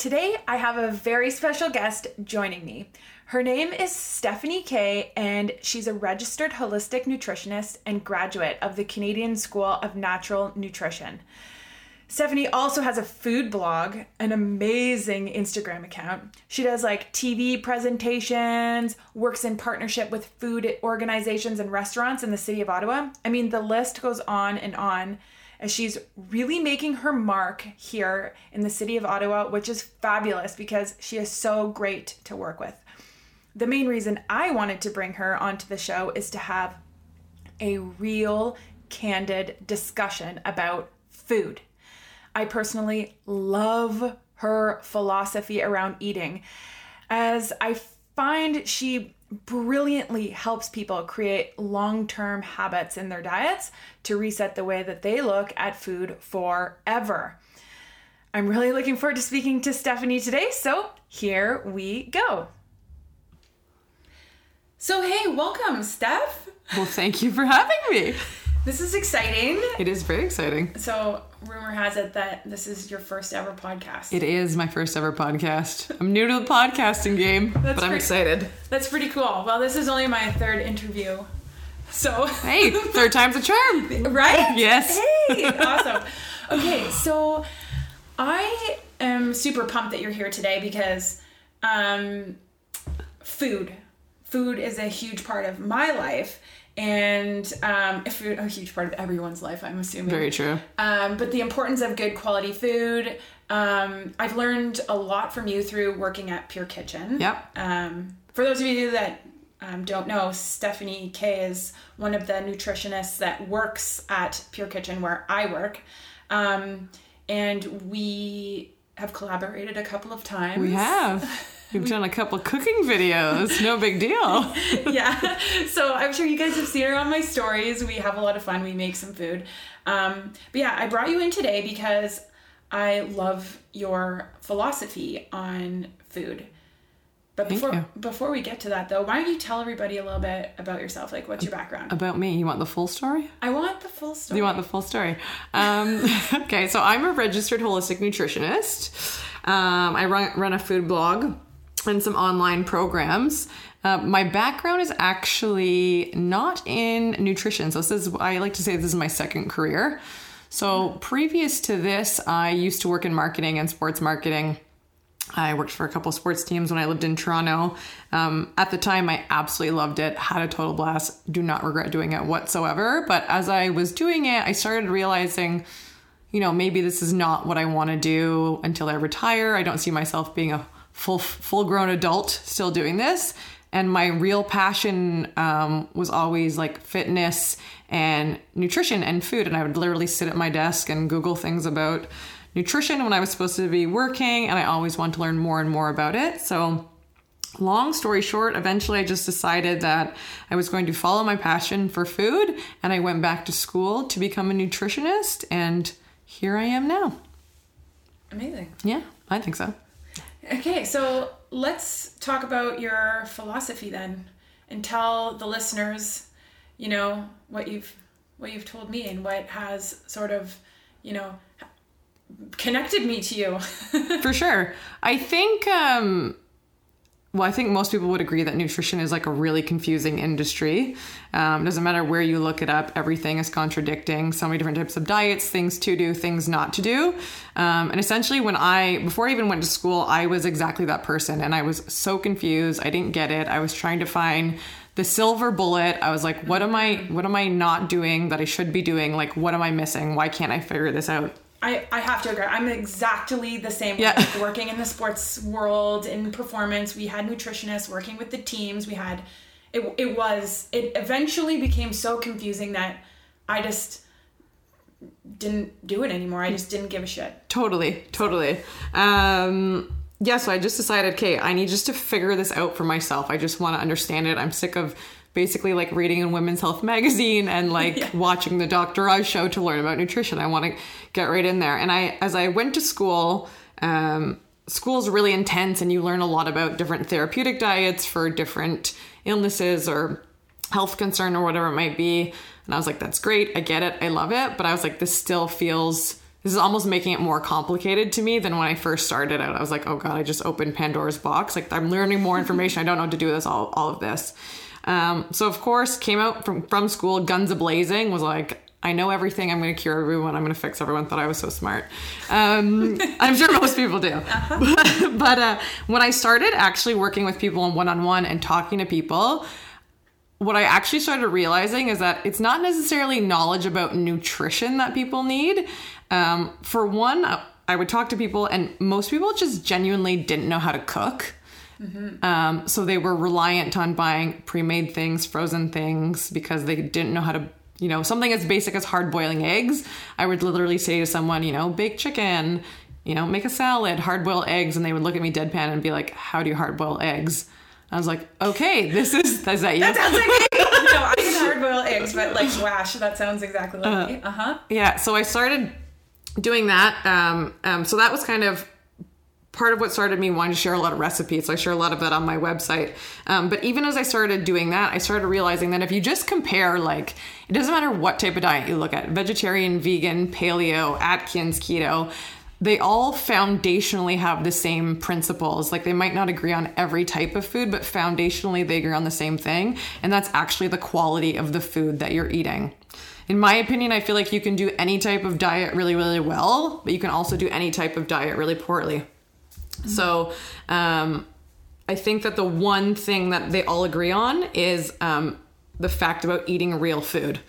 Today, I have a very special guest joining me. Her name is Stephanie Kay, and she's a registered holistic nutritionist and graduate of the Canadian School of Natural Nutrition. Stephanie also has a food blog, an amazing Instagram account. She does like TV presentations, works in partnership with food organizations and restaurants in the city of Ottawa. I mean, the list goes on and on as she's really making her mark here in the city of Ottawa, which is fabulous because she is so great to work with. The main reason I wanted to bring her onto the show is to have a real, candid discussion about food. I personally love her philosophy around eating, as I find she brilliantly helps people create long term habits in their diets to reset the way that they look at food forever. I'm really looking forward to speaking to Stephanie today, so here we go. So, hey, welcome, Steph. Well, thank you for having me. This is exciting. It is very exciting. So, rumor has it that this is your first ever podcast. It is my first ever podcast. I'm new to the podcasting game, That's but I'm excited. That's pretty cool. Well, this is only my third interview. So, Hey, third time's a charm. right? Yes. Hey, awesome. Okay, so I am super pumped that you're here today because um, food, food is a huge part of my life, and um, food a huge part of everyone's life. I'm assuming. Very true. Um, but the importance of good quality food. Um, I've learned a lot from you through working at Pure Kitchen. Yep. Um, for those of you that um, don't know, Stephanie Kay is one of the nutritionists that works at Pure Kitchen where I work. Um, and we have collaborated a couple of times. We have. We've done a couple cooking videos. No big deal. yeah. So I'm sure you guys have seen her on my stories. We have a lot of fun. We make some food. Um, but yeah, I brought you in today because I love your philosophy on food. But before before we get to that though, why don't you tell everybody a little bit about yourself? Like what's your background? About me, you want the full story? I want the full story. You want the full story? Um, okay, so I'm a registered holistic nutritionist. Um, I run, run a food blog and some online programs. Uh, my background is actually not in nutrition. So this is I like to say this is my second career. So previous to this, I used to work in marketing and sports marketing. I worked for a couple sports teams when I lived in Toronto. Um, at the time, I absolutely loved it, had a total blast, do not regret doing it whatsoever. But as I was doing it, I started realizing, you know, maybe this is not what I want to do until I retire. I don't see myself being a full full grown adult still doing this. And my real passion um, was always like fitness and nutrition and food. And I would literally sit at my desk and Google things about nutrition when I was supposed to be working. And I always wanted to learn more and more about it. So, long story short, eventually I just decided that I was going to follow my passion for food. And I went back to school to become a nutritionist. And here I am now. Amazing. Yeah, I think so. Okay, so let's talk about your philosophy then and tell the listeners, you know, what you've what you've told me and what has sort of, you know, connected me to you. For sure. I think um well, I think most people would agree that nutrition is like a really confusing industry. Um, doesn't matter where you look it up, everything is contradicting. So many different types of diets, things to do, things not to do. Um, and essentially, when I, before I even went to school, I was exactly that person. And I was so confused. I didn't get it. I was trying to find the silver bullet. I was like, what am I, what am I not doing that I should be doing? Like, what am I missing? Why can't I figure this out? I, I have to agree. I'm exactly the same. Yeah. Like, working in the sports world in performance, we had nutritionists working with the teams. We had it, it was it eventually became so confusing that I just didn't do it anymore. I just didn't give a shit. Totally, totally. Um, yeah, so I just decided, okay, I need just to figure this out for myself. I just want to understand it. I'm sick of basically like reading in Women's Health magazine and like Yeah. watching the Dr. Oz show to learn about nutrition. I want to get right in there. And I, as I went to school, um, school's really intense and you learn a lot about different therapeutic diets for different illnesses or health concern or whatever it might be. And I was like, that's great. I get it. I love it. But I was like, this still feels, this is almost making it more complicated to me than when I first started out. I was like, oh God, I just opened Pandora's box. Like, I'm learning more information. I don't know what to do with this, all, all of this. Um, so, of course, came out from, from school, guns a blazing, was like, I know everything. I'm going to cure everyone. I'm going to fix everyone. Thought I was so smart. Um, I'm sure most people do. But, but uh, when I started actually working with people one on one and talking to people, what I actually started realizing is that it's not necessarily knowledge about nutrition that people need. Um, for one, I would talk to people, and most people just genuinely didn't know how to cook. Um, so they were reliant on buying pre-made things, frozen things, because they didn't know how to, you know, something as basic as hard boiling eggs. I would literally say to someone, you know, bake chicken, you know, make a salad, hard boil eggs, and they would look at me deadpan and be like, "How do you hard boil eggs?" I was like, "Okay, this is is that you?" That sounds like me. no, I can hard boil eggs, but like wash, that sounds exactly like me. Uh huh. yeah so i started doing that um, um, so that was kind of part of what started me wanting to share a lot of recipes so i share a lot of that on my website um, but even as i started doing that i started realizing that if you just compare like it doesn't matter what type of diet you look at vegetarian vegan paleo atkins keto they all foundationally have the same principles. Like they might not agree on every type of food, but foundationally they agree on the same thing. And that's actually the quality of the food that you're eating. In my opinion, I feel like you can do any type of diet really, really well, but you can also do any type of diet really poorly. So, um, I think that the one thing that they all agree on is um, the fact about eating real food.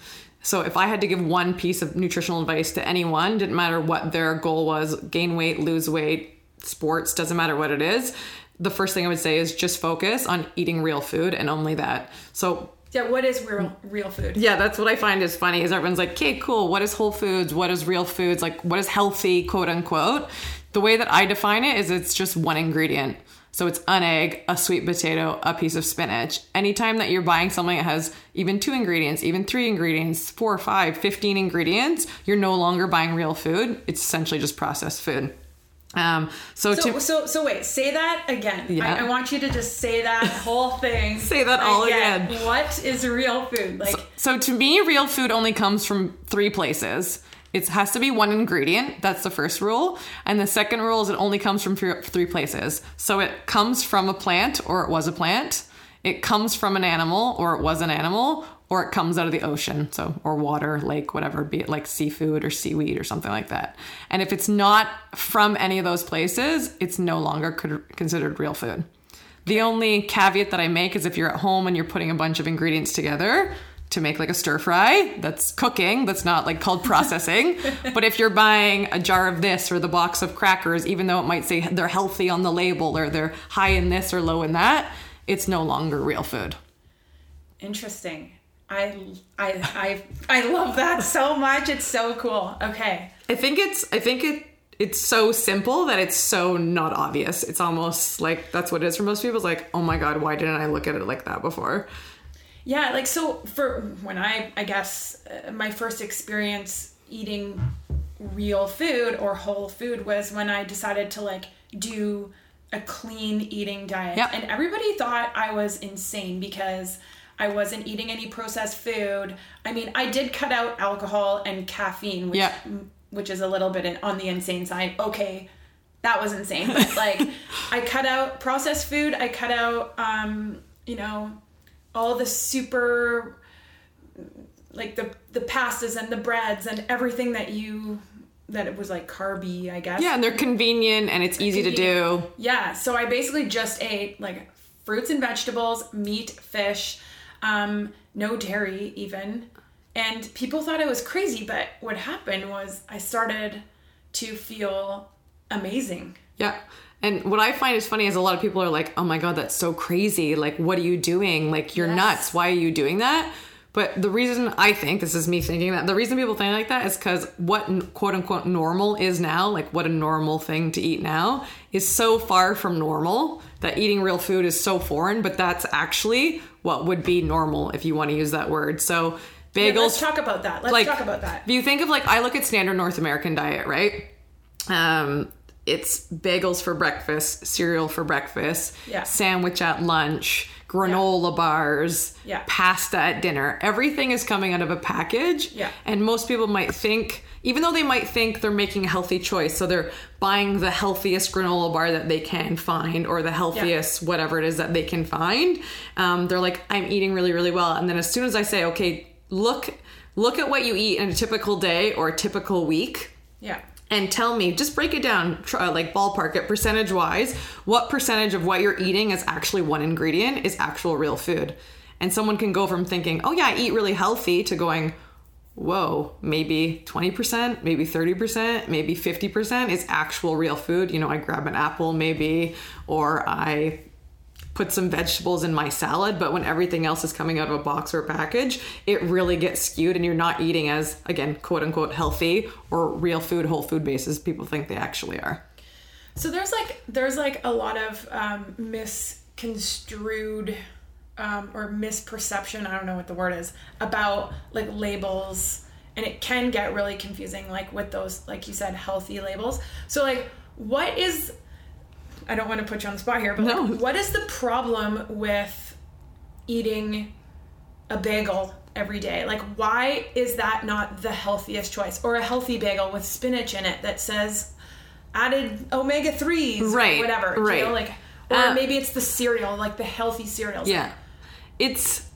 So, if I had to give one piece of nutritional advice to anyone, didn't matter what their goal was gain weight, lose weight, sports, doesn't matter what it is, the first thing I would say is just focus on eating real food and only that. So, Yeah, what is real real food? yeah, that's what I find is funny is everyone's like, okay, cool. What is whole foods? What is real foods? Like, what is healthy, quote unquote? The way that I define it is it's just one ingredient. So it's an egg, a sweet potato, a piece of spinach. Anytime that you're buying something that has even two ingredients, even three ingredients, four, five, 15 ingredients, you're no longer buying real food. It's essentially just processed food. Um, so, So, to so, so wait, say that again. Yeah. I, I want you to just say that whole thing. Say that all again. What is real food? Like, So to me, real food only comes from three places. It has to be one ingredient. That's the first rule. And the second rule is it only comes from three places. So it comes from a plant or it was a plant. It comes from an animal or it was an animal or it comes out of the ocean. So or water, lake, whatever, be it like seafood or seaweed or something like that. And if it's not from any of those places, it's no longer considered real food. The only caveat that I make is if you're at home and you're putting a bunch of ingredients together to make like a stir fry, that's cooking, that's not like called processing. but if you're buying a jar of this or the box of crackers, even though it might say they're healthy on the label or they're high in this or low in that, it's no longer real food. interesting. I, I, I, I love that so much. It's so cool. Okay. I think it's I think it it's so simple that it's so not obvious. It's almost like that's what it is for most people. It's like, oh my god, why didn't I look at it like that before? Yeah, like so for when I I guess uh, my first experience eating real food or whole food was when I decided to like do a clean eating diet. Yep. And everybody thought I was insane because I wasn't eating any processed food. I mean, I did cut out alcohol and caffeine, which Yeah. which is a little bit on the insane side. Okay, that was insane. But like, I cut out processed food. I cut out, um, you know, all the super, like the the pastas and the breads and everything that you that it was like carby, I guess. Yeah, and they're convenient and it's easy to do. Yeah, so I basically just ate like fruits and vegetables, meat, fish, um, no dairy even. And people thought I was crazy, but what happened was I started to feel amazing. Yeah. And what I find is funny is a lot of people are like, "Oh my god, that's so crazy! Like, what are you doing? Like, you're Yes. nuts! Why are you doing that?" But the reason I think this is me thinking that the reason people think like that is because what quote unquote normal is now, like what a normal thing to eat now, is so far from normal that eating real food is so foreign. But that's actually what would be normal if you want to use that word. So Yeah, bagels, let's talk about that. Let's like talk about that. if you think of like I look at standard North American diet, right? Um, it's bagels for breakfast, cereal for breakfast, Yeah. sandwich at lunch, granola bars, Yeah. pasta at dinner. Everything is coming out of a package. Yeah. And most people might think, even though they might think they're making a healthy choice, so they're buying the healthiest granola bar that they can find or the healthiest whatever it is that they can find. Um, they're like, I'm eating really, really well. And then as soon as I say, okay, look, look at what you eat in a typical day or a typical week Yeah. And tell me just break it down tr- uh, like ballpark it percentage wise what percentage of what you're eating is actually one ingredient is actual real food? And someone can go from thinking oh yeah i eat really healthy to going whoa maybe 20% maybe 30% maybe 50% is actual real food. You know i grab an apple maybe or i put some vegetables in my salad, but when everything else is coming out of a box or a package, it really gets skewed and you're not eating as, again, quote unquote, healthy or real food, whole food basis people think they actually are. So there's like there's like a lot of um, misconstrued um, or misperception. I don't know what the word is about like labels, and it can get really confusing. Like with those, like you said, healthy labels. So like, what is? I don't want to put you on the spot here, but No. like, what is the problem with eating a bagel every day? Like, why is that not the healthiest choice? Or a healthy bagel with spinach in it that says added omega 3s Right, or whatever. You right. know, like, or Uh, maybe it's the cereal, like the healthy cereals. Yeah. It's.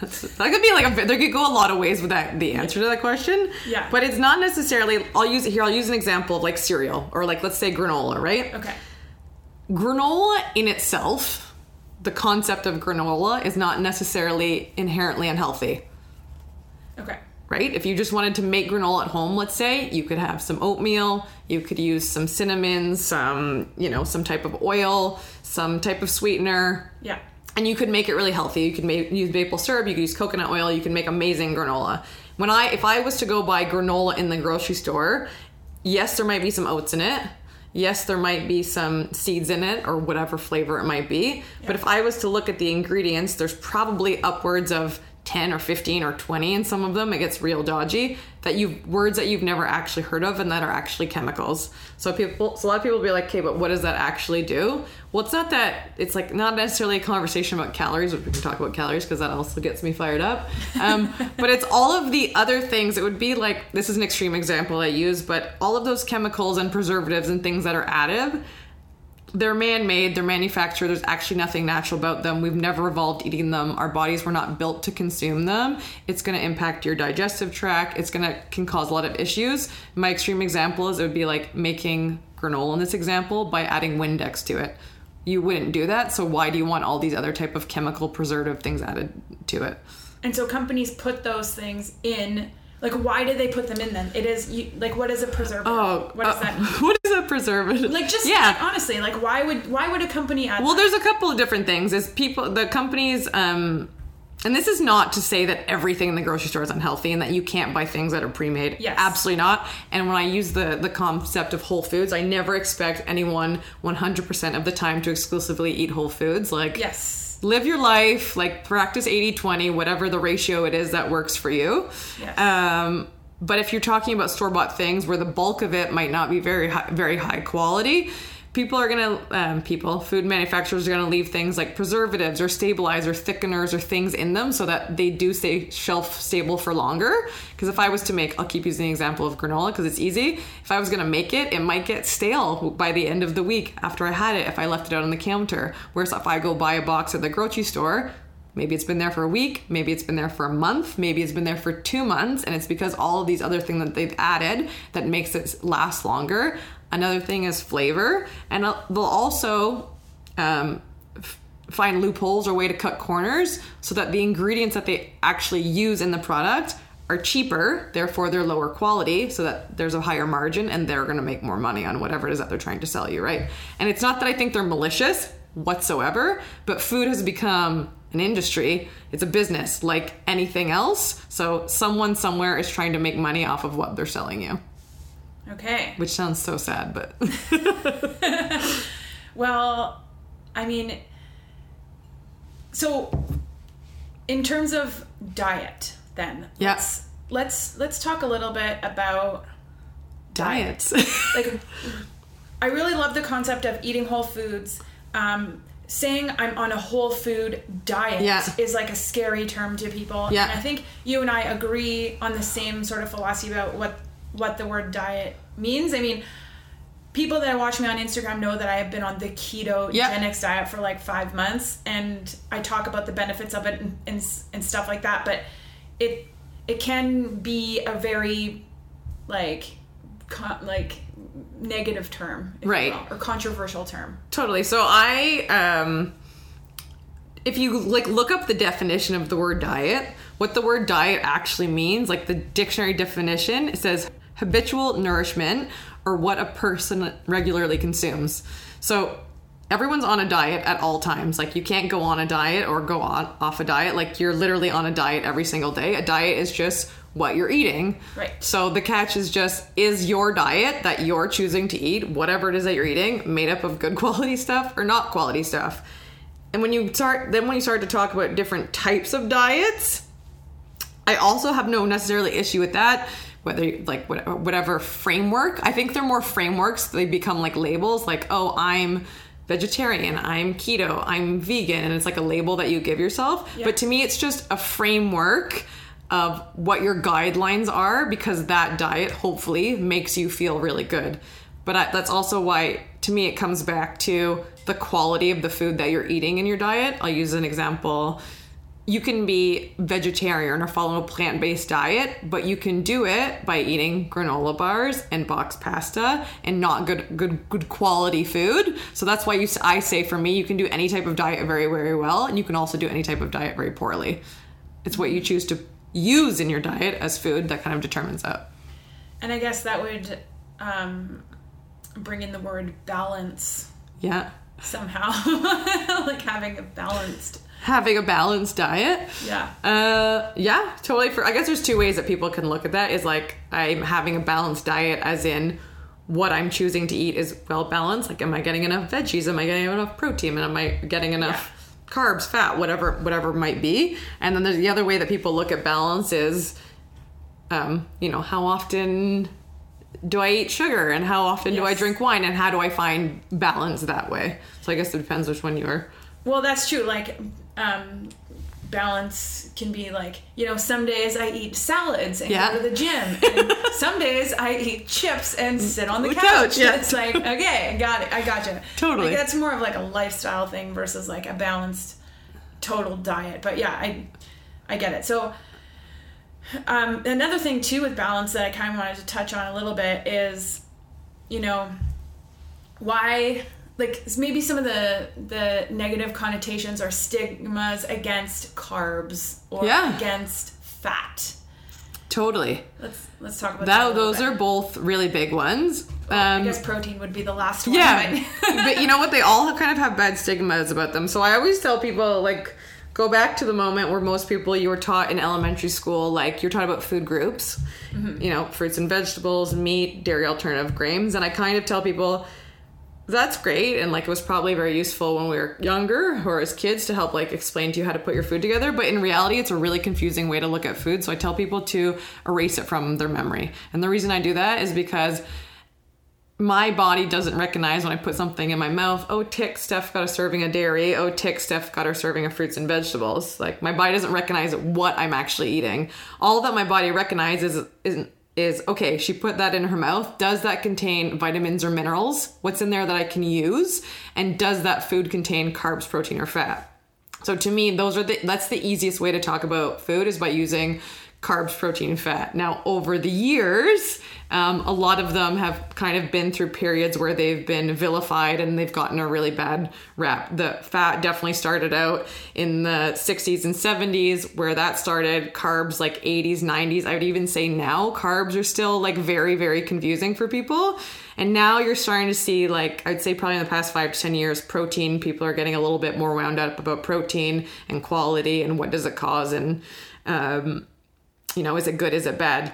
That's, that could be like a there could go a lot of ways with that the answer to that question. Yeah. But it's not necessarily I'll use it here, I'll use an example of like cereal or like let's say granola, right? Okay. granola in itself, the concept of granola is not necessarily inherently unhealthy, Okay. right? If you just wanted to make granola at home, let's say, you could have some oatmeal, you could use some cinnamon, some, you know, some type of oil, some type of sweetener, Yeah. And you could make it really healthy. You could make, use maple syrup, you could use coconut oil, you can make amazing granola. When I if I was to go buy granola in the grocery store, yes, there might be some oats in it. Yes, there might be some seeds in it or whatever flavor it might be. But if I was to look at the ingredients, there's probably upwards of 10 or 15 or 20 in some of them. It gets real dodgy that you words that you've never actually heard of and that are actually chemicals. So people so a lot of people will be like, "Okay, but what does that actually do?" Well, it's not that it's like not necessarily a conversation about calories, which we can talk about calories because that also gets me fired up. Um, but it's all of the other things. It would be like this is an extreme example I use, but all of those chemicals and preservatives and things that are added they're man-made they're manufactured there's actually nothing natural about them. We've never evolved eating them. Our bodies were not built to consume them. It's going to impact your digestive tract. It's going to can cause a lot of issues. My extreme example is it would be like making granola in this example by adding windex to it you wouldn't do that so why do you want all these other type of chemical preservative things added to it And so companies put those things in. Like, why did they put them in then? It is you, like, what is a preservative? oh what does uh, that mean? what is a preservative Like, just yeah honestly, like, why would why would a company add? Well, that? there's a couple of different things. Is people the companies um and this is not to say that everything in the grocery store is unhealthy and that you can't buy things that are pre-made. Yes. Absolutely not. And when I use the the concept of whole foods, I never expect anyone 100% of the time to exclusively eat whole foods. Like yes. live your life, like practice 80-20, whatever the ratio it is that works for you. Yes. Um but if you're talking about store-bought things where the bulk of it might not be very high, very high quality, people are gonna um, people food manufacturers are gonna leave things like preservatives or stabilizer thickeners or things in them so that they do stay shelf stable for longer because if i was to make i'll keep using the example of granola because it's easy if i was gonna make it it might get stale by the end of the week after i had it if i left it out on the counter whereas if i go buy a box at the grocery store Maybe it's been there for a week, maybe it's been there for a month, maybe it's been there for two months, and it's because all of these other things that they've added that makes it last longer. Another thing is flavor, and they'll also um, f- find loopholes or way to cut corners so that the ingredients that they actually use in the product are cheaper, therefore they're lower quality, so that there's a higher margin and they're going to make more money on whatever it is that they're trying to sell you, right? And it's not that I think they're malicious whatsoever, but food has become an industry, it's a business like anything else. So someone somewhere is trying to make money off of what they're selling you. Okay. Which sounds so sad, but Well, I mean, so in terms of diet, then Yeah. let's let's let's talk a little bit about diets. like I really love the concept of eating whole foods. Um, saying I'm on a whole food diet Yeah. is like a scary term to people. Yeah. And I think you and I agree on the same sort of philosophy about what what the word diet means. I mean, people that watch me on Instagram know that I have been on the keto genics diet for like five months, and I talk about the benefits of it and, and, and stuff like that. But it it can be a very like con- like negative term, Right. will, or controversial term. Totally. So I um if you like look up the definition of the word diet, what the word diet actually means, like the dictionary definition, it says habitual nourishment or what a person regularly consumes. So everyone's on a diet at all times. Like you can't go on a diet or go on off a diet. Like you're literally on a diet every single day. A diet is just what you're eating. Right. So the catch is just is your diet that you're choosing to eat, whatever it is that you're eating, made up of good quality stuff or not quality stuff. And when you start then when you start to talk about different types of diets, I also have no necessarily issue with that. Whether like whatever framework, I think they're more frameworks. They become like labels, like oh, I'm vegetarian, I'm keto, I'm vegan, and it's like a label that you give yourself. Yeah. But to me, it's just a framework of what your guidelines are because that diet hopefully makes you feel really good. But I, that's also why, to me, it comes back to the quality of the food that you're eating in your diet. I'll use an example you can be vegetarian or follow a plant-based diet, but you can do it by eating granola bars and box pasta and not good good good quality food. So that's why you I say for me you can do any type of diet very very well and you can also do any type of diet very poorly. It's what you choose to use in your diet as food that kind of determines that. And I guess that would um, bring in the word balance Yeah. somehow, like having a balanced. Having a balanced diet. Yeah. Uh, yeah, totally. For I guess there's two ways that people can look at that. Is like I'm having a balanced diet, as in what I'm choosing to eat is well balanced. Like, am I getting enough veggies? Am I getting enough protein? And am I getting enough carbs, fat, whatever, whatever might be? And then there's the other way that people look at balance is, um, you know, how often do I eat sugar and how often do I drink wine and how do I find balance that way? So I guess it depends which one you're. Well, that's true. Like, um, balance can be like, you know, some days I eat salads and Yeah. go to the gym, and some days I eat chips and sit on the couch. couch, yeah. It's like, okay, I got it. I got gotcha. Totally. Like, that's more of like a lifestyle thing versus like a balanced total diet. But yeah, I, I get it. So, um, another thing too with balance that I kind of wanted to touch on a little bit is, you know, why like maybe some of the the negative connotations or stigmas against carbs or Yeah. against fat. Totally. Let's let's talk about that. That, those bit. are both really big ones. I Um, guess protein would be the last one. Yeah, but- but you know what? They all kind of have bad stigmas about them. So I always tell people like, go back to the moment where most people you were taught in elementary school, like you're taught about food groups, you know, fruits and vegetables, meat, dairy alternative grains, and I kind of tell people that's great and like it was probably very useful when we were younger or as kids to help like explain to you how to put your food together but in reality it's a really confusing way to look at food so i tell people to erase it from their memory and the reason i do that is because my body doesn't recognize when I put something in my mouth. Oh, tick, Steph got a serving of dairy. Oh, tick, Steph got her serving of fruits and vegetables. Like my body doesn't recognize what I'm actually eating. All that my body recognizes is is okay. She put that in her mouth. Does that contain vitamins or minerals? What's in there that I can use? And does that food contain carbs, protein, or fat? So to me, those are the that's the easiest way to talk about food is by using carbs, protein, fat. Now, over the years, um, a lot of them have kind of been through periods where they've been vilified and they've gotten a really bad rap. The fat definitely started out in the 60s and 70s, where that started. Carbs like 80s, 90s. I would even say now carbs are still like very, very confusing for people. And now you're starting to see, like, I'd say probably in the past five to 10 years, protein, people are getting a little bit more wound up about protein and quality and what does it cause and, um, you know, is it good, is it bad?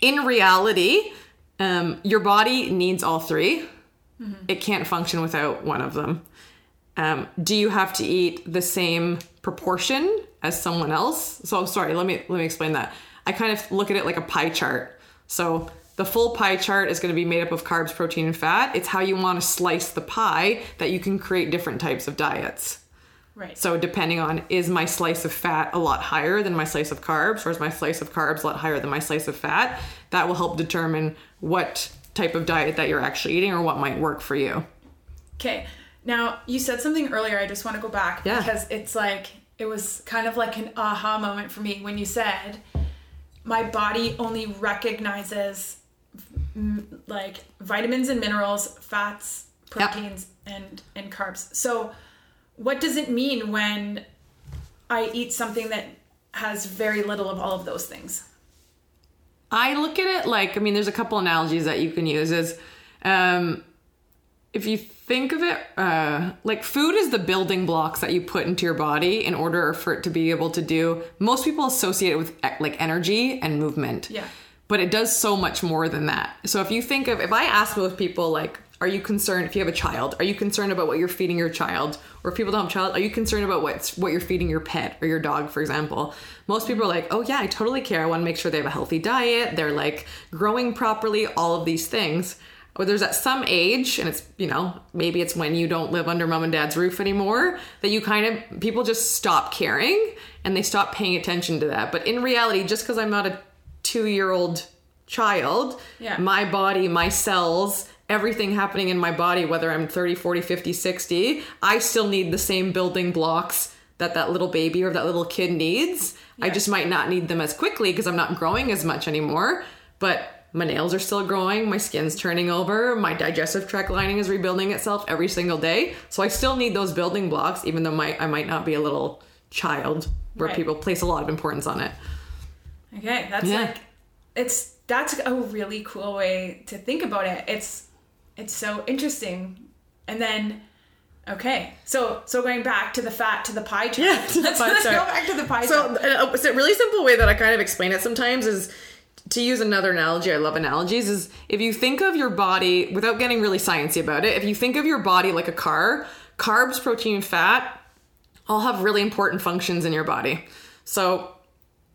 In reality, um, your body needs all 3 It can't function without one of them. Um, do you have to eat the same proportion as someone else? So I'm sorry, let me let me explain that. I kind of look at it like a pie chart. So the full pie chart is going to be made up of carbs, protein, and fat. It's how you want to slice the pie that you can create different types of diets. Right. So depending on is my slice of fat a lot higher than my slice of carbs, or is my slice of carbs a lot higher than my slice of fat? That will help determine what type of diet that you're actually eating or what might work for you. Okay. Now, you said something earlier. I just want to go back Yeah. because it's like, it was kind of like an aha moment for me when you said, my body only recognizes like vitamins and minerals, fats, Yep. proteins, and, and carbs. So, what does it mean when I eat something that has very little of all of those things? I look at it like I mean, there's a couple analogies that you can use. Is um, if you think of it uh, like food is the building blocks that you put into your body in order for it to be able to do. Most people associate it with like energy and movement. Yeah. But it does so much more than that. So if you think of if I ask most people like are you concerned if you have a child? Are you concerned about what you're feeding your child? Or if people don't have a child, are you concerned about what's what you're feeding your pet or your dog, for example? Most people are like, oh yeah, I totally care. I want to make sure they have a healthy diet. They're like growing properly, all of these things. Or there's at some age, and it's you know maybe it's when you don't live under mom and dad's roof anymore that you kind of people just stop caring and they stop paying attention to that. But in reality, just because I'm not a two year old child, Yeah. my body, my cells, everything happening in my body, whether I'm 30, 40, 50, 60, I still need the same building blocks that that little baby or that little kid needs. I just might not need them as quickly because I'm not growing as much anymore, but my nails are still growing, my skin's turning over, my digestive tract lining is rebuilding itself every single day. So I still need those building blocks, even though my, I might not be a little child where Right. people place a lot of importance on it. Okay, that's Yeah. like it's that's a really cool way to think about it. It's it's so interesting. And then okay, so so going back to the fat to the pie chart. Yeah, to the let's, pie let's chart. go back to the pie So, chart. uh, a a really simple way that I kind of explain it sometimes is to use another analogy. I love analogies. Is if you think of your body without getting really sciencey about it, if you think of your body like a car, carbs, protein, fat all have really important functions in your body. So,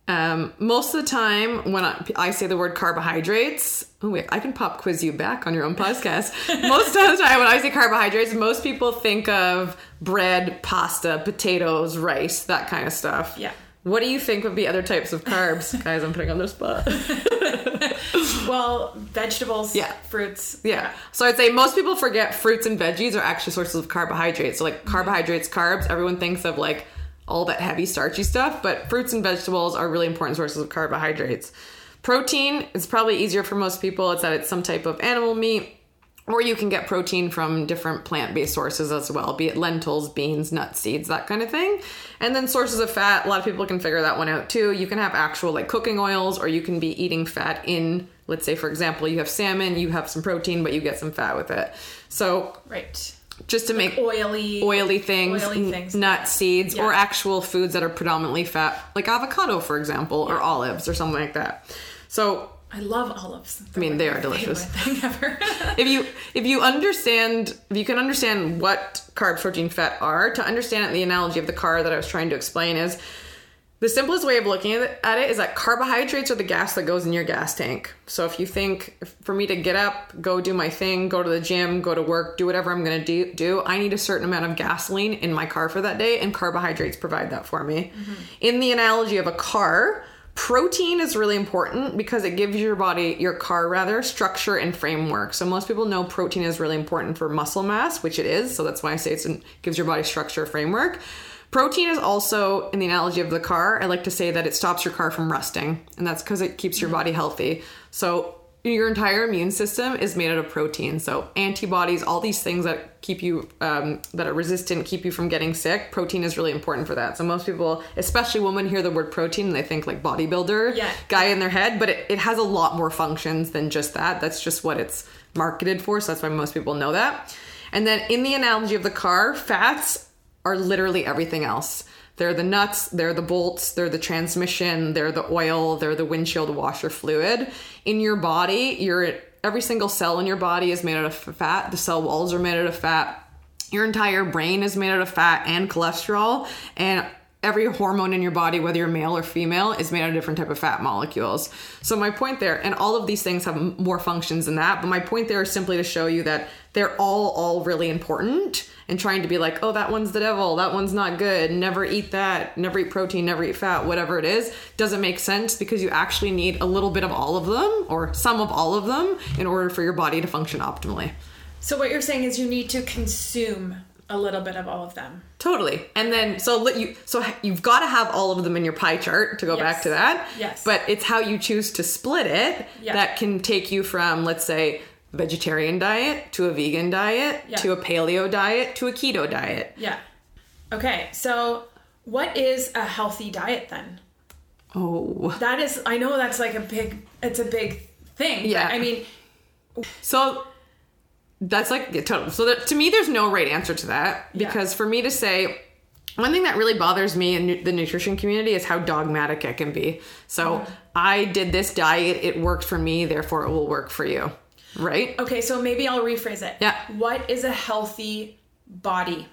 um, most of the time when I, I say the word carbohydrates, oh wait, I can pop quiz you back on your own podcast. most of the time when I say carbohydrates, most people think of bread, pasta, potatoes, rice, that kind of stuff. Yeah. What do you think would be other types of carbs? Guys, I'm putting on the spot. Well, vegetables, Yeah. fruits. Yeah. So I'd say most people forget fruits and veggies are actually sources of carbohydrates. So like carbohydrates, carbs, everyone thinks of like all that heavy starchy stuff, but fruits and vegetables are really important sources of carbohydrates. Protein is probably easier for most people. It's that it's some type of animal meat. Or you can get protein from different plant based sources as well, be it lentils, beans, nuts, seeds, that kind of thing. And then sources of fat, a lot of people can figure that one out too. You can have actual like cooking oils, or you can be eating fat in, let's say, for example, you have salmon, you have some protein, but you get some fat with it. So Right. Just to make Oily. oily things, Oily n- things. nuts, seeds, Yeah. or actual foods that are predominantly fat, like avocado, for example, or olives or something like that. So I love olives. I mean, they are delicious. favorite thing ever. if you if you understand if you can understand what carbs protein fat are to understand it the analogy of the car that i was trying to explain is the simplest way of looking at it is that carbohydrates are the gas that goes in your gas tank so if you think for me to get up go do my thing go to the gym go to work do whatever i'm going to do, do i need a certain amount of gasoline in my car for that day and carbohydrates provide that for me mm-hmm. in the analogy of a car Protein is really important because it gives your body, your car rather, structure and framework. So most people know protein is really important for muscle mass, which it is. So that's why I say it's it gives your body structure framework. Protein is also, in the analogy of the car, I like to say that it stops your car from rusting, and that's because it keeps your body healthy. So, your entire immune system is made out of protein. So, antibodies, all these things that keep you, um, that are resistant, keep you from getting sick, protein is really important for that. So, most people, especially women, hear the word protein and they think like bodybuilder Yeah. guy in their head, but it, it has a lot more functions than just that. That's just what it's marketed for. So, that's why most people know that. And then, in the analogy of the car, fats are literally everything else. They're the nuts, they're the bolts, they're the transmission, they're the oil, they're the windshield washer fluid. In your body, your every single cell in your body is made out of fat. The cell walls are made out of fat. Your entire brain is made out of fat and cholesterol, and every hormone in your body, whether you're male or female, is made out of different type of fat molecules. So my point there, and all of these things have more functions than that, but my point there is simply to show you that they're all all really important. And trying to be like, oh, that one's the devil, that one's not good, never eat that, never eat protein, never eat fat, whatever it is, doesn't make sense because you actually need a little bit of all of them or some of all of them in order for your body to function optimally. So what you're saying is you need to consume a little bit of all of them. Totally. And then so let you so you've got to have all of them in your pie chart to go Yes. back to that. Yes. But it's how you choose to split it Yeah. that can take you from let's say vegetarian diet to a vegan diet Yeah. to a paleo diet to a keto diet. Yeah. Okay, so what is a healthy diet then? Oh. That is I know that's like a big it's a big thing. Yeah. I mean, So that's like yeah, total. So that, to me, there's no right answer to that Yeah. because for me to say one thing that really bothers me in the nutrition community is how dogmatic it can be. So I did this diet, it worked for me, therefore it will work for you, right? okay, so maybe I'll rephrase it. Yeah. What is a healthy body?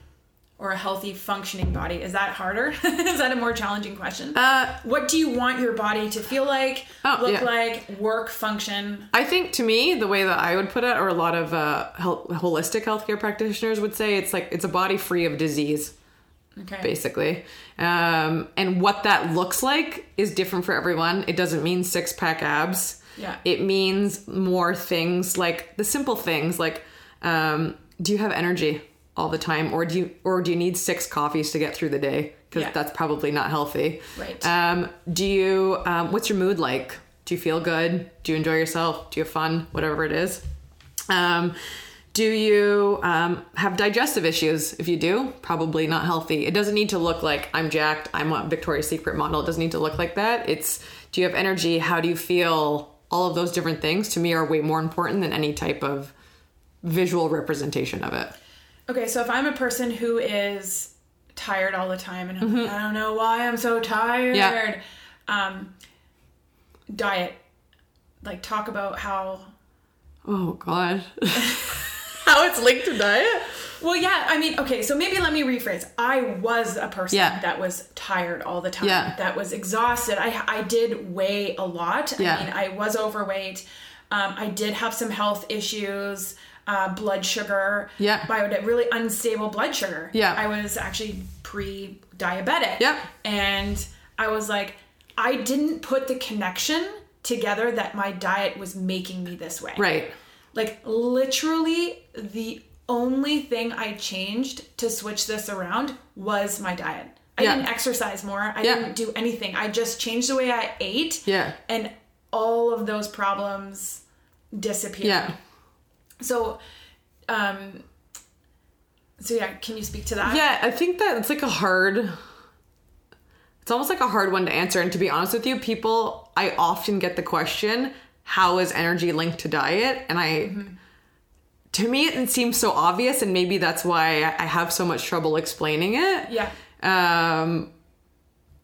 Or a healthy functioning body? Is that harder? is that a more challenging question? Uh, what do you want your body to feel like, Oh, look yeah. like, work, function? I think to me, the way that I would put it, or a lot of uh, hel- holistic healthcare practitioners would say, it's like it's a body free of disease. Okay. basically. Um, and what that looks like is different for everyone. It doesn't mean six pack abs. Yeah. It means more things like the simple things like um, do you have energy all the time or do you or do you need six coffees to get through the day because Yeah. that's probably not healthy Right. um, do you um, what's your mood like do you feel good do you enjoy yourself do you have fun whatever it is um, do you um, have digestive issues? If you do, probably not healthy. It doesn't need to look like I'm jacked, I'm a Victoria's Secret model. It doesn't need to look like that. It's do you have energy? How do you feel? All of those different things to me are way more important than any type of visual representation of it. Okay, so if I'm a person who is tired all the time and Mm-hmm. I don't know why I'm so tired. Yeah. Um, diet. Like talk about how Oh God. How it's linked to diet? well yeah, I mean, okay, so maybe let me rephrase. I was a person Yeah. that was tired all the time. Yeah. That was exhausted. I I did weigh a lot. Yeah. I mean, I was overweight. Um, I did have some health issues. Uh, blood sugar. Yeah. Really unstable blood sugar. Yeah. I was actually pre-diabetic. Yeah. And I was like, I didn't put the connection together that my diet was making me this way. Right. Like literally the only thing I changed to switch this around was my diet. I Yeah. didn't exercise more. I Yeah. didn't do anything. I just changed the way I ate. Yeah. And all of those problems disappeared. Yeah. So um so yeah, can you speak to that? Yeah, I think that it's like a hard it's almost like a hard one to answer and to be honest with you, people I often get the question, how is energy linked to diet? And I to me it seems so obvious and maybe that's why I have so much trouble explaining it. Yeah. Um,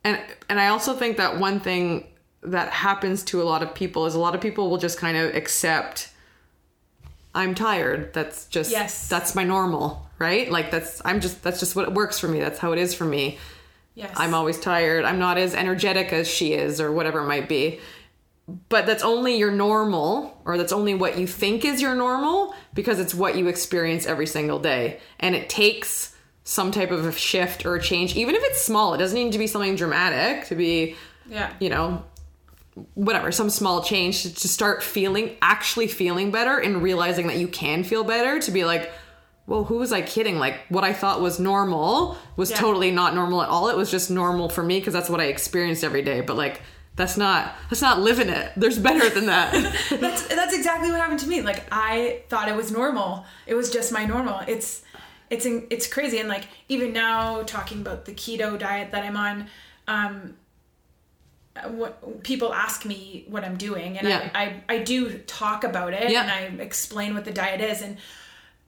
and and I also think that one thing that happens to a lot of people is a lot of people will just kind of accept I'm tired. That's just Yes. that's my normal, right? Like that's I'm just that's just what works for me. That's how it is for me. Yes. I'm always tired. I'm not as energetic as she is or whatever it might be. But that's only your normal or that's only what you think is your normal because it's what you experience every single day. And it takes some type of a shift or a change, even if it's small. It doesn't need to be something dramatic to be, yeah. you know, whatever, some small change to, to start feeling, actually feeling better and realizing that you can feel better to be like, well, who was I kidding? Like what I thought was normal was Yeah. totally not normal at all. It was just normal for me because that's what I experienced every day. But like that's not that's not living it. There's better than that. That's that's exactly what happened to me. Like I thought it was normal. It was just my normal. It's it's it's crazy. And like even now talking about the keto diet that I'm on, um, what people ask me what I'm doing, and Yeah. I, I I do talk about it Yeah. and I explain what the diet is, and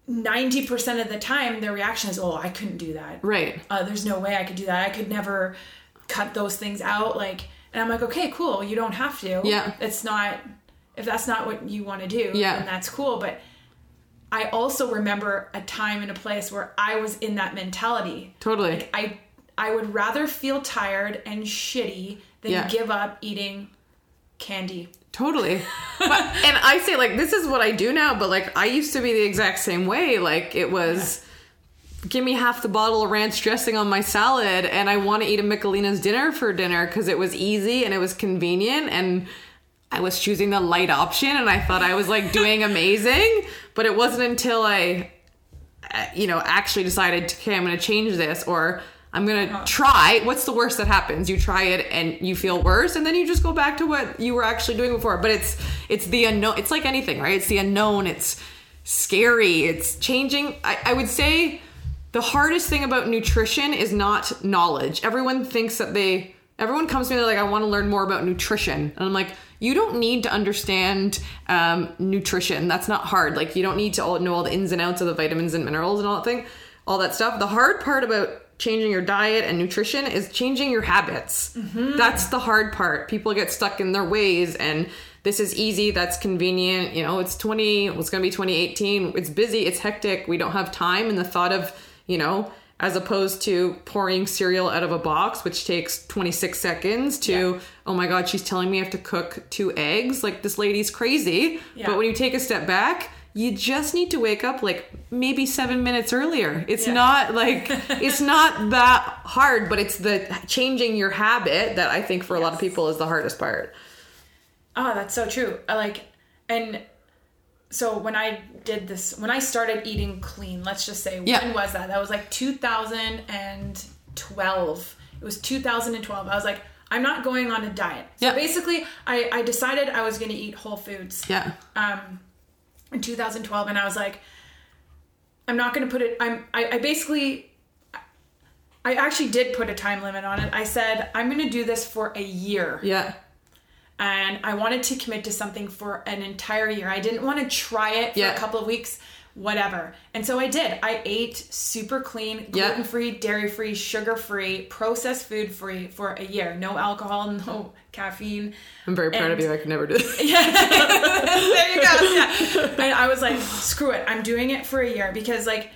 ninety percent of the time their reaction is, "Oh, I couldn't do that." right. uh, there's no way I could do that. I could never cut those things out. Like, and I'm like, okay, cool. You don't have to. Yeah. It's not, if that's not what you want to do, Yeah. then that's cool. But I also remember a time and a place where I was in that mentality. Totally. Like, I, I would rather feel tired and shitty than Yeah. give up eating candy. Totally. But and I say like this is what I do now, but like I used to be the exact same way. Like it was give me half the bottle of ranch dressing on my salad and I want to eat a Michelina's dinner for dinner cuz it was easy and it was convenient and I was choosing the light option and I thought I was like doing amazing, but it wasn't until I uh, you know actually decided okay, I'm going to change this or I'm going to try. What's the worst that happens? You try it and you feel worse and then you just go back to what you were actually doing before. But it's it's the unknown. It's like anything, right? It's the unknown. It's scary. It's changing. I, I would say the hardest thing about nutrition is not knowledge. Everyone thinks that they everyone comes to me they're like, I want to learn more about nutrition. And I'm like, you don't need to understand um, nutrition. That's not hard. Like you don't need to all know all the ins and outs of the vitamins and minerals and all that thing, all that stuff. The hard part about changing your diet and nutrition is changing your habits. Mm-hmm. That's the hard part. People get stuck in their ways and this is easy, that's convenient. You know, it's 20, it's going to be 2018. It's busy, it's hectic. We don't have time and the thought of, you know, as opposed to pouring cereal out of a box, which takes 26 seconds, to, oh my God, she's telling me I have to cook two eggs. Like, this lady's crazy. Yeah. But when you take a step back, you just need to wake up like maybe seven minutes earlier. It's Yeah. not like, it's not that hard, but it's the changing your habit that I think for a lot of people is the hardest part. Oh, that's so true. I like, and so when I did this, when I started eating clean, let's just say, Yeah. when was that? That was like 2012. It was 2012. I was like, I'm not going on a diet. So Yeah. basically, I, I decided I was going to eat whole foods Yeah. um, in 2012, and I was like, I'm not going to put it. I'm. I, I basically. I actually did put a time limit on it. I said I'm going to do this for a year Yeah. and I wanted to commit to something for an entire year. I didn't want to try it for Yeah. a couple of weeks, whatever. And so I did. I ate super clean, gluten free, dairy free, sugar free, processed food free for a year. No alcohol, no caffeine. I'm very proud of you. I could never do this. Yeah. there you go. Yeah. And I was like, screw it. I'm doing it for a year because like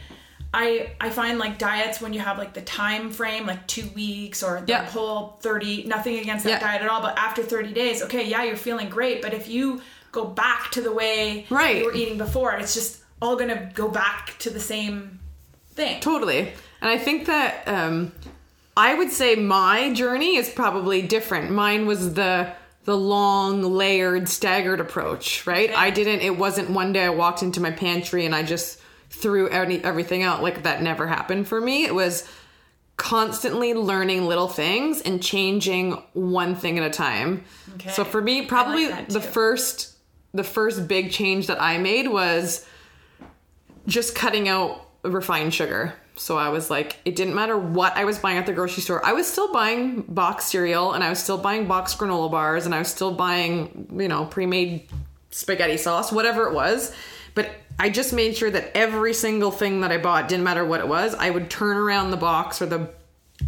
I I find like diets when you have like the time frame like 2 weeks or the Yeah. whole 30 nothing against that diet at all but after 30 days okay yeah you're feeling great but if you go back to the way Right. you were eating before it's just all going to go back to the same thing. Totally. And I think that um, I would say my journey is probably different. Mine was the the long, layered, staggered approach, right? I didn't. It wasn't one day I walked into my pantry and I just threw any, everything out. Like that never happened for me. It was constantly learning little things and changing one thing at a time. Okay. So for me, probably that the first the first big change that I made was just cutting out refined sugar. So I was like, it didn't matter what I was buying at the grocery store. I was still buying box cereal and I was still buying box granola bars and I was still buying, you know, pre-made spaghetti sauce, whatever it was. But I just made sure that every single thing that I bought, didn't matter what it was, I would turn around the box or the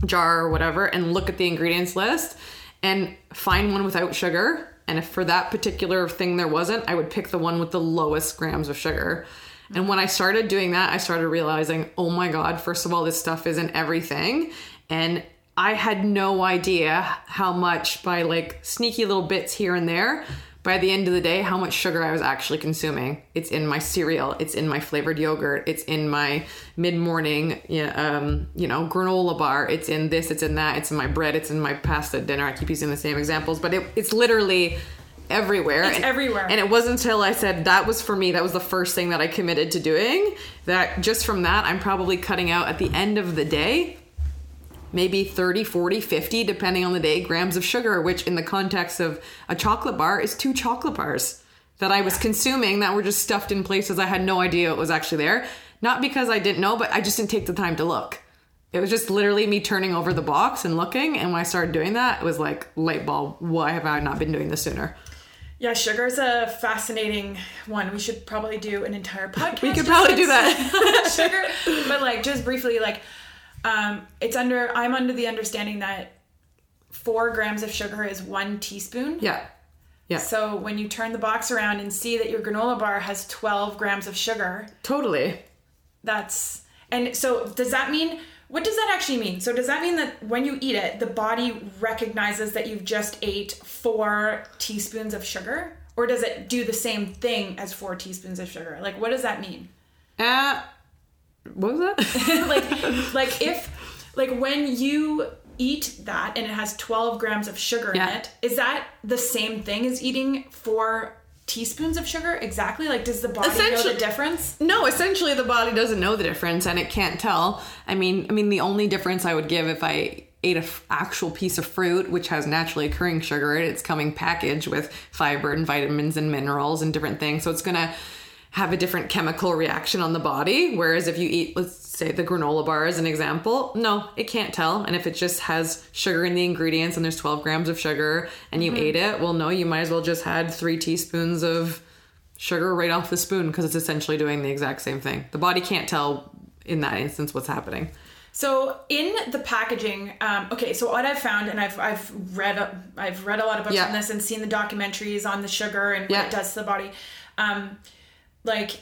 jar or whatever and look at the ingredients list and find one without sugar. And if for that particular thing there wasn't, I would pick the one with the lowest grams of sugar. And when I started doing that, I started realizing, oh my God, first of all, this stuff isn't everything. And I had no idea how much, by like sneaky little bits here and there, by the end of the day, how much sugar I was actually consuming. It's in my cereal, it's in my flavored yogurt, it's in my mid morning, um, you know, granola bar, it's in this, it's in that, it's in my bread, it's in my pasta dinner. I keep using the same examples, but it, it's literally everywhere. It's and, everywhere. And it wasn't until I said that was for me, that was the first thing that I committed to doing, that just from that, I'm probably cutting out at the end of the day maybe 30, 40, 50, depending on the day, grams of sugar, which in the context of a chocolate bar is two chocolate bars that I was consuming that were just stuffed in places I had no idea it was actually there. Not because I didn't know, but I just didn't take the time to look. It was just literally me turning over the box and looking. And when I started doing that, it was like light bulb. Why have I not been doing this sooner? Yeah, sugar's a fascinating one. We should probably do an entire podcast. We could probably do that. sugar, but like just briefly, like um, it's under. I'm under the understanding that four grams of sugar is one teaspoon. Yeah. Yeah. So when you turn the box around and see that your granola bar has 12 grams of sugar, Totally. that's and so does that mean what does that actually mean? So does that mean that when you eat it, the body recognizes that you've just ate four teaspoons of sugar? Or does it do the same thing as four teaspoons of sugar? Like what does that mean? Uh, what was that? like like if like when you eat that and it has 12 grams of sugar Yeah. in it, is that the same thing as eating four teaspoons of sugar? Exactly? Like does the body know the difference? No, essentially the body doesn't know the difference and it can't tell. I mean, I mean the only difference I would give if I ate a f- actual piece of fruit which has naturally occurring sugar in it, it's coming packaged with fiber and vitamins and minerals and different things. So it's going to have a different chemical reaction on the body whereas if you eat let's say the granola bar as an example, no, it can't tell. And if it just has sugar in the ingredients and there's 12 grams of sugar and you ate it, well no, you might as well just had 3 teaspoons of sugar right off the spoon because it's essentially doing the exact same thing. The body can't tell in that instance what's happening. So in the packaging, um, okay. So what I've found, and I've I've read a, I've read a lot of books Yeah. on this and seen the documentaries on the sugar and what Yeah. it does to the body. Um, like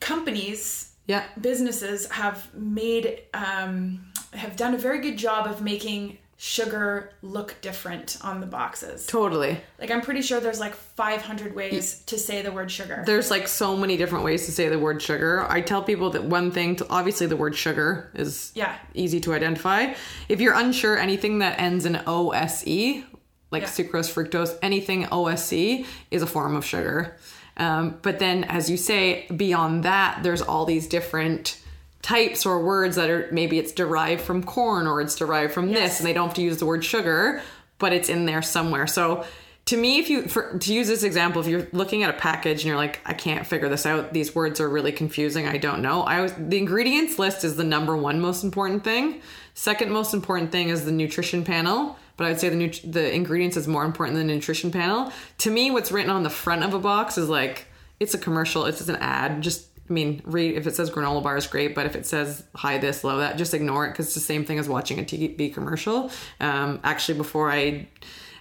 companies, Yeah. businesses have made um, have done a very good job of making sugar look different on the boxes. Totally. Like I'm pretty sure there's like 500 ways to say the word sugar. There's like so many different ways to say the word sugar. I tell people that one thing, to, obviously, the word sugar is Yeah. easy to identify. If you're unsure, anything that ends in OSE, like Yeah. sucrose, fructose, anything OSE is a form of sugar. Um, but then, as you say, beyond that, there's all these different types or words that are maybe it's derived from corn or it's derived from Yes. this, and they don't have to use the word sugar, but it's in there somewhere. So, to me, if you for, to use this example, if you're looking at a package and you're like, I can't figure this out, these words are really confusing. I don't know. I was the ingredients list is the number one most important thing. Second most important thing is the nutrition panel, but I would say the nut- the ingredients is more important than the nutrition panel. To me, what's written on the front of a box is like it's a commercial. It's an ad. Just I mean, read if it says granola bar is great, but if it says high this, low that, just ignore it because it's the same thing as watching a TV commercial. Um, actually, before I,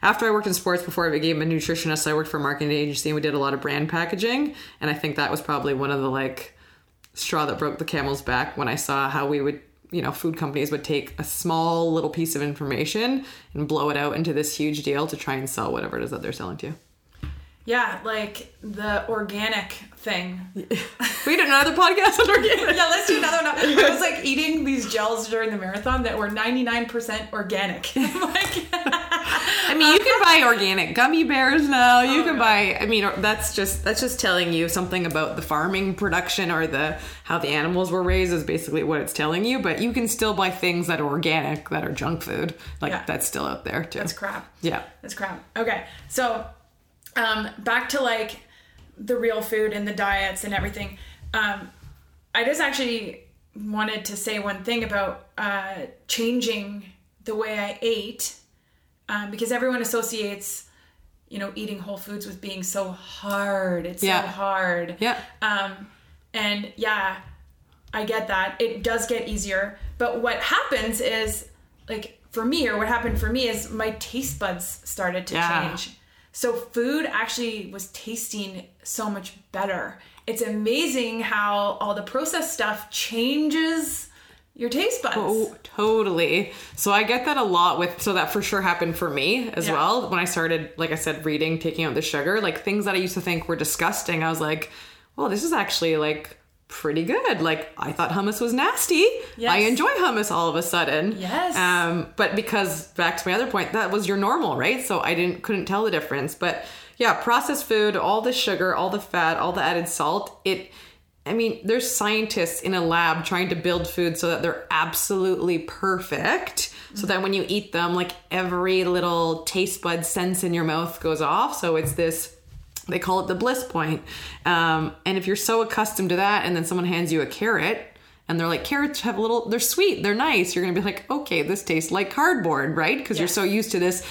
after I worked in sports, before I became a nutritionist, I worked for a marketing agency and we did a lot of brand packaging, and I think that was probably one of the like straw that broke the camel's back when I saw how we would. You know, food companies would take a small little piece of information and blow it out into this huge deal to try and sell whatever it is that they're selling to you. yeah, like the organic thing. We did another podcast on organic. yeah, let's do another one. I was like eating these gels during the marathon that were 99% organic. like, I mean, you can buy organic gummy bears now. You can buy. I mean, that's just that's just telling you something about the farming production or the how the animals were raised is basically what it's telling you. But you can still buy things that are organic that are junk food. Like Yeah. that's still out there too. that's crap. Yeah. That's crap. Okay, so um, back to like the real food and the diets and everything. Um, I just actually wanted to say one thing about uh, changing the way I ate um, because everyone associates, you know, eating whole foods with being so hard. It's Yeah. so hard. Yeah. Um, and yeah, I get that. It does get easier. But what happens is, like, for me, or what happened for me is my taste buds started to Yeah. change. So food actually was tasting so much better. It's amazing how all the processed stuff changes your taste buds. Oh, totally. So I get that a lot with so that for sure happened for me as Yeah. well. When I started, like I said, reading, taking out the sugar, like things that I used to think were disgusting, I was like, well, this is actually like pretty good. Like I thought hummus was nasty. Yes. I enjoy hummus all of a sudden. Yes. Um, but because back to my other point, that was your normal, right? So I didn't couldn't tell the difference. But yeah, processed food, all the sugar, all the fat, all the added salt, it I mean, there's scientists in a lab trying to build food so that they're absolutely perfect. So that when you eat them, like every little taste bud sense in your mouth goes off. So it's this they call it the bliss point. Um, and if you're so accustomed to that, and then someone hands you a carrot, and they're like, carrots have a little, they're sweet, they're nice, you're gonna be like, okay, this tastes like cardboard, right? Because you're so used to this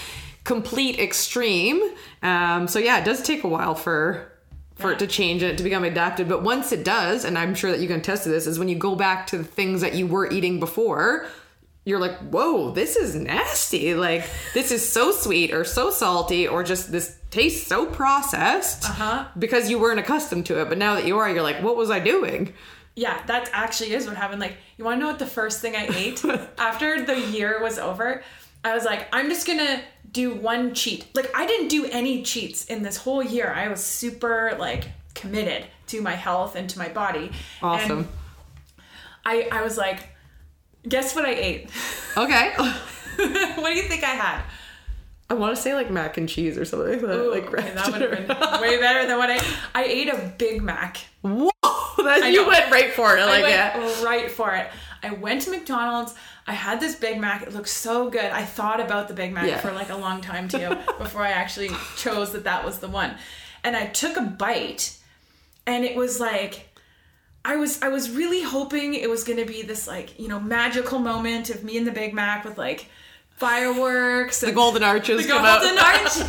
complete extreme. Um, so yeah, it does take a while for for it to change and it to become adapted. But once it does, and I'm sure that you can attest to this, is when you go back to the things that you were eating before, you're like, whoa, this is nasty. Like, this is so sweet or so salty or just this tastes so processed Uh-huh. because you weren't accustomed to it. But now that you are, you're like, what was I doing? Yeah, that actually is what happened. Like, you want to know what the first thing I ate after the year was over? I was like, I'm just gonna do one cheat. Like, I didn't do any cheats in this whole year. I was super like committed to my health and to my body. Awesome. And I I was like, guess what I ate? Okay. what do you think I had? I want to say like mac and cheese or something like that. Ooh, like okay, that would have been way better than what I I ate a Big Mac. Whoa! That, you went right for it. I I like went it. right for it. I went to McDonald's. I had this Big Mac. It looked so good. I thought about the Big Mac Yeah. for like a long time too before I actually chose that that was the one. And I took a bite, and it was like, I was I was really hoping it was gonna be this like you know magical moment of me and the Big Mac with like fireworks and The golden arches the come out. golden arches,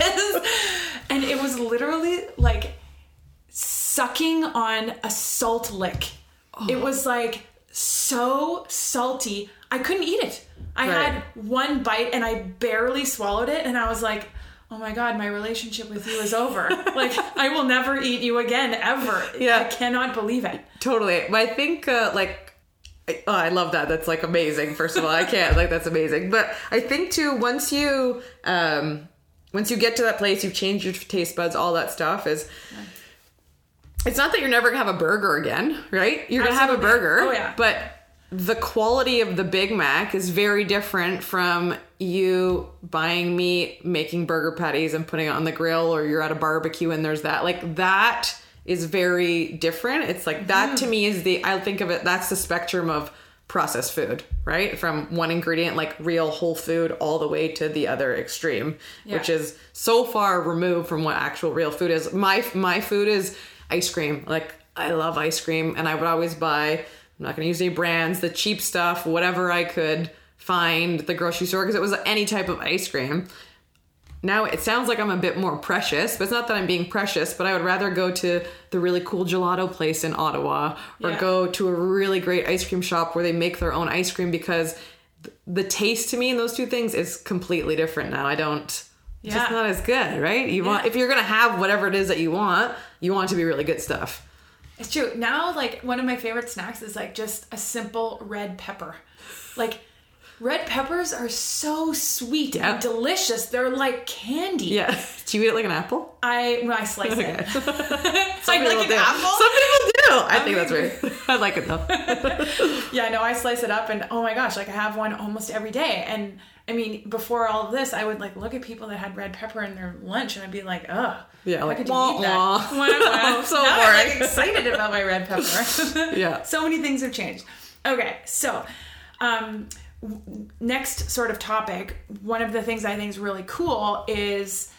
and it was literally like sucking on a salt lick. It Oh. was like so salty. I couldn't eat it. I Right. had one bite and I barely swallowed it, and I was like, "Oh my god, my relationship with you is over. like I will never eat you again ever. Yeah. I cannot believe it." Totally. I think uh, like I- oh, I love that. That's like amazing. First of all, I can't like that's amazing. But I think too once you um once you get to that place, you've changed your taste buds, all that stuff is it's not that you're never gonna have a burger again, right? You're gonna have a burger. Oh, yeah. But the quality of the Big Mac is very different from you buying meat, making burger patties and putting it on the grill, or you're at a barbecue and there's that. Like that is very different. It's like that to mm-hmm. me is the I think of it that's the spectrum of processed food, right? From one ingredient like real whole food all the way to the other extreme, which is so far removed from what actual real food is. My my food is ice cream. Like I love ice cream and I would always buy I'm not going to use any brands, the cheap stuff, whatever I could find at the grocery store because it was any type of ice cream. Now it sounds like I'm a bit more precious, but it's not that I'm being precious, but I would rather go to the really cool gelato place in Ottawa or Yeah. go to a really great ice cream shop where they make their own ice cream because th- the taste to me in those two things is completely different now. I don't it's just not as good, right? You want if you're going to have whatever it is that you want, you want it to be really good stuff. It's true. Now, like one of my favorite snacks is like just a simple red pepper. Like red peppers are so sweet Yeah. and delicious. They're like candy. Yeah. Do you eat it like an apple? I when I slice Okay. it. Some like people an do. apple? Some people do. I think that's weird. I like it though. Yeah, no, I slice it up and oh my gosh, like I have one almost every day. And I mean, before all of this, I would like look at people that had red pepper in their lunch and I'd be like, ugh. Yeah, how like, could you wah, eat that? wah. So now I'm like excited about my red pepper. Yeah. so many things have changed. Okay, so um, w- next sort of topic. One of the things I think is really cool is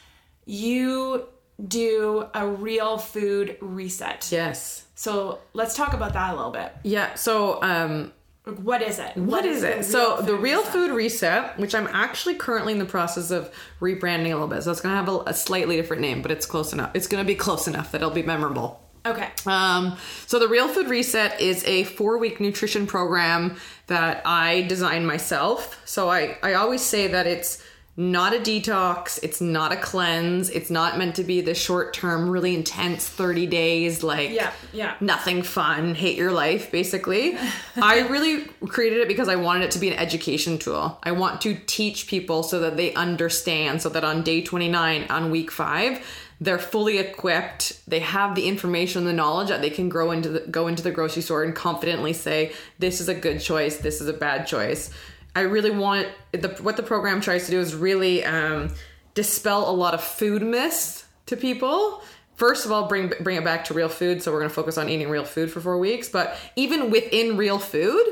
you do a real food reset. Yes. So let's talk about that a little bit. Yeah. So, um, Like, What is it? what is the it? So, the Real reset? Food Reset, which I'm actually currently in the process of rebranding a little bit. So, it's going to have a, a slightly different name, but it's close enough. It's going to be close enough that it'll be memorable. Okay. Um, so the Real Food Reset is a four week nutrition program that I designed myself. So I, I always say that it's not a detox, it's not a cleanse, it's not meant to be the short term, really intense 30 days, like Yeah, yeah. nothing fun, hate your life, basically. I really created it because I wanted it to be an education tool. I want to teach people so that they understand, so that on day 29, on week five, they're fully equipped they have the information the knowledge that they can grow into the, go into the grocery store and confidently say this is a good choice this is a bad choice i really want the, what the program tries to do is really um, dispel a lot of food myths to people. First of all bring bring it back to real food. So we're going to focus on eating real food for four weeks. But even within real food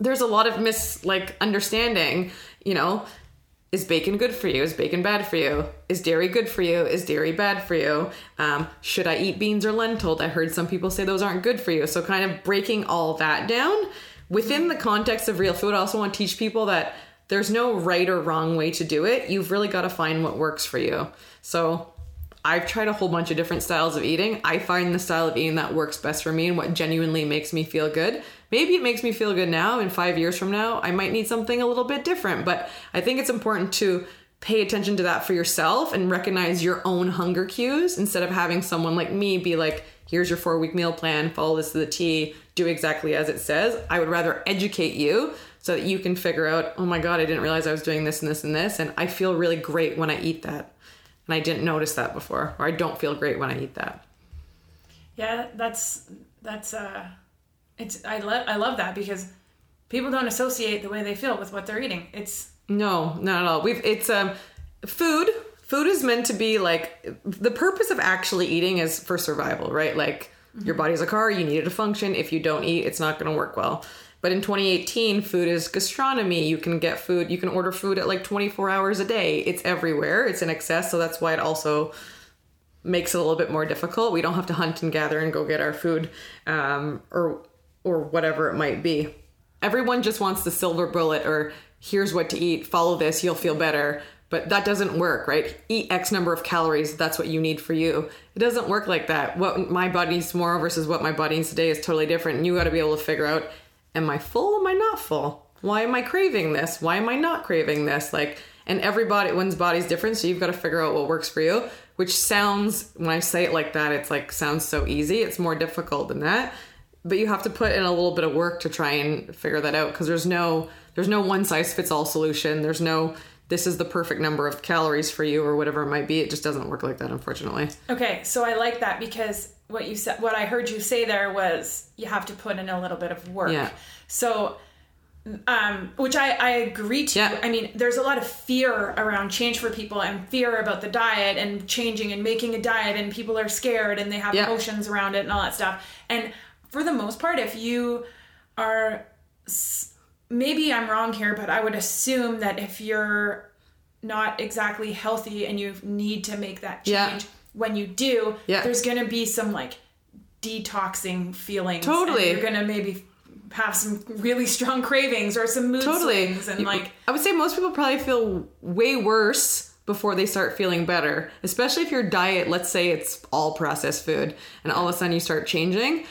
there's a lot of mis like understanding you know is bacon good for you? Is bacon bad for you? Is dairy good for you? Is dairy bad for you? Um, should i eat beans or lentils? I heard some people say those aren't good for you. So kind of breaking all that down within the context of real food i also want to teach people that there's no right or wrong way to do it you've really got to find what works for you so I've tried a whole bunch of different styles of eating. I find the style of eating that works best for me and what genuinely makes me feel good. Maybe it makes me feel good now, and five years from now, I might need something a little bit different. But I think it's important to pay attention to that for yourself and recognize your own hunger cues instead of having someone like me be like, here's your four week meal plan, follow this to the T, do exactly as it says. I would rather educate you so that you can figure out, oh my God, I didn't realize I was doing this and this and this. And I feel really great when I eat that and I didn't notice that before, or I don't feel great when I eat that. Yeah, that's that's uh, it's I love I love that because people don't associate the way they feel with what they're eating. It's no, not at all. We've it's um food. Food is meant to be like the purpose of actually eating is for survival, right? Like mm-hmm. your body's a car, you need it to function. If you don't eat, it's not going to work well. But in 2018, food is gastronomy. You can get food, you can order food at like 24 hours a day. It's everywhere, it's in excess. So that's why it also makes it a little bit more difficult. We don't have to hunt and gather and go get our food um, or, or whatever it might be. Everyone just wants the silver bullet or here's what to eat, follow this, you'll feel better. But that doesn't work, right? Eat X number of calories, that's what you need for you. It doesn't work like that. What my body needs tomorrow versus what my body needs today is totally different. And you got to be able to figure out am I full? Am I not full? Why am I craving this? Why am I not craving this? Like, and everybody, one's body's different, so you've got to figure out what works for you. Which sounds, when I say it like that, it's like sounds so easy. It's more difficult than that, but you have to put in a little bit of work to try and figure that out because there's no there's no one size fits all solution. There's no this is the perfect number of calories for you or whatever it might be. It just doesn't work like that, unfortunately. Okay, so I like that because what you said, what I heard you say there was you have to put in a little bit of work. Yeah. So, um, which I, I agree to. Yeah. I mean, there's a lot of fear around change for people and fear about the diet and changing and making a diet, and people are scared and they have Yeah. emotions around it and all that stuff. And for the most part, if you are, s- maybe I'm wrong here, but I would assume that if you're not exactly healthy and you need to make that Yeah. change, when you do, Yeah. there's going to be some like detoxing feelings. Totally. you're going to maybe have some really strong cravings or some mood totally swings and like i would say most people probably feel way worse before they start feeling better especially if your diet let's say it's all processed food and all of a sudden you start changing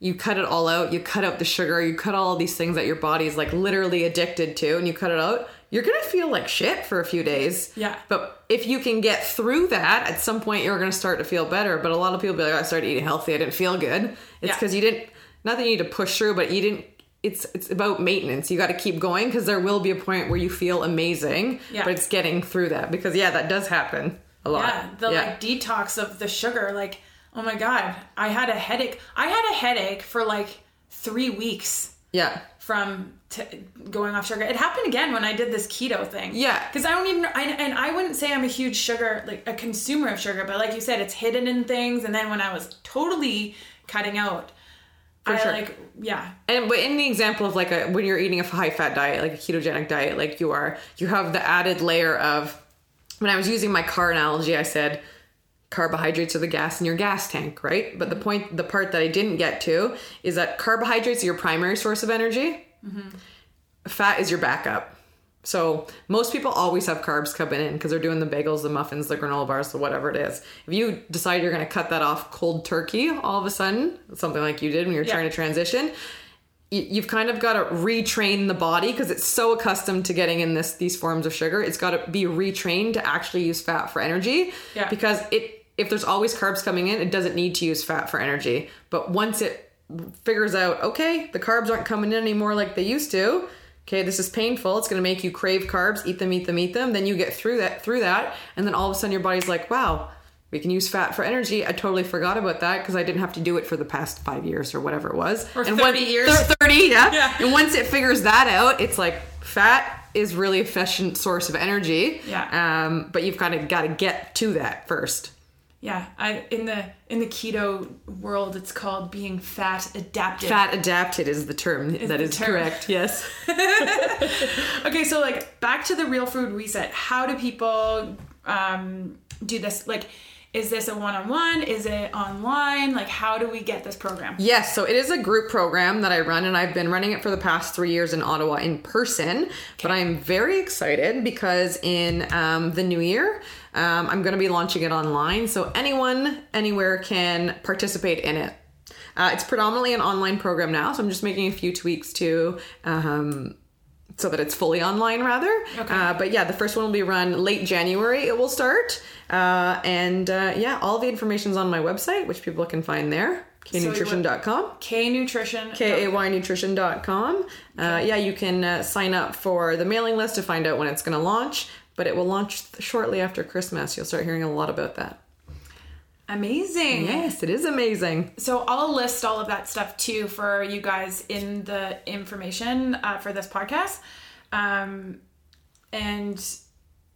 you cut it all out you cut out the sugar you cut all these things that your body's like literally addicted to and you cut it out you're gonna feel like shit for a few days Yeah. but if you can get through that at some point you're gonna start to feel better but a lot of people be like "Oh, i started eating healthy i didn't feel good it's Yeah. because you didn't not that you need to push through but you didn't it's it's about maintenance. You got to keep going because there will be a point where you feel amazing, Yeah. but it's getting through that because yeah, that does happen a lot. yeah, the like detox of the sugar like oh my god, I had a headache. I had a headache for like 3 weeks yeah, from t- going off sugar. It happened again when I did this keto thing. Yeah. because I don't even. I, and I wouldn't say I'm a huge sugar, like a consumer of sugar, but like you said, it's hidden in things. And then when I was totally cutting out, I sure. like yeah, And but in the example of like a when you're eating a high fat diet, like a ketogenic diet, like you are, you have the added layer of. When I was using my car analogy, I said carbohydrates are the gas in your gas tank, right? But the mm-hmm. point, the part that I didn't get to is that carbohydrates are your primary source of energy. Mm-hmm. Fat is your backup. So most people always have carbs coming in because they're doing the bagels, the muffins, the granola bars, the whatever it is. If you decide you're going to cut that off cold turkey all of a sudden, something like you did when you're Yeah. trying to transition, you- you've kind of got to retrain the body because it's so accustomed to getting in this these forms of sugar. It's got to be retrained to actually use fat for energy. Yeah. Because it if there's always carbs coming in, it doesn't need to use fat for energy. But once it figures out, okay, the carbs aren't coming in anymore like they used to. Okay, this is painful. It's going to make you crave carbs. Eat them, eat them, eat them. Then you get through that, through that, and then all of a sudden your body's like, wow, We can use fat for energy. I totally forgot about that because I didn't have to do it for the past five years or whatever it was. Or and 30 years. 30, yeah. Yeah. And once it figures that out, it's like fat is really efficient source of energy. Yeah. Um, but you've got to got to get to that first. Yeah, I in the in the keto world, it's called being fat adapted. Fat adapted is the term that the is term. correct. Yes. Okay, so like back to the real food reset. How do people um, do this? Like, is this a one-on-one? Is it online? Like, how do we get this program? Yes, so it is a group program that I run, and I've been running it for the past three years in Ottawa in person. But I'm very excited because in um, the new year, um, I'm going to be launching it online, so anyone, anywhere can participate in it. Uh, it's predominantly an online program now, so I'm just making a few tweaks to. Um, so that it's fully online rather. Okay. Uh, but yeah, the first one will be run late January. It will start, uh, and uh, yeah, all the information's on my website, which people can find there. kaynutrition.com. Kay Nutrition. K-A-Y-nutrition.com. Uh, yeah, you can uh, sign up for the mailing list to find out when it's going to launch, but it will launch shortly after Christmas. You'll start hearing a lot about that. Amazing. Yes, it is amazing. So I'll list all of that stuff too for you guys in the information uh, for this podcast, um, and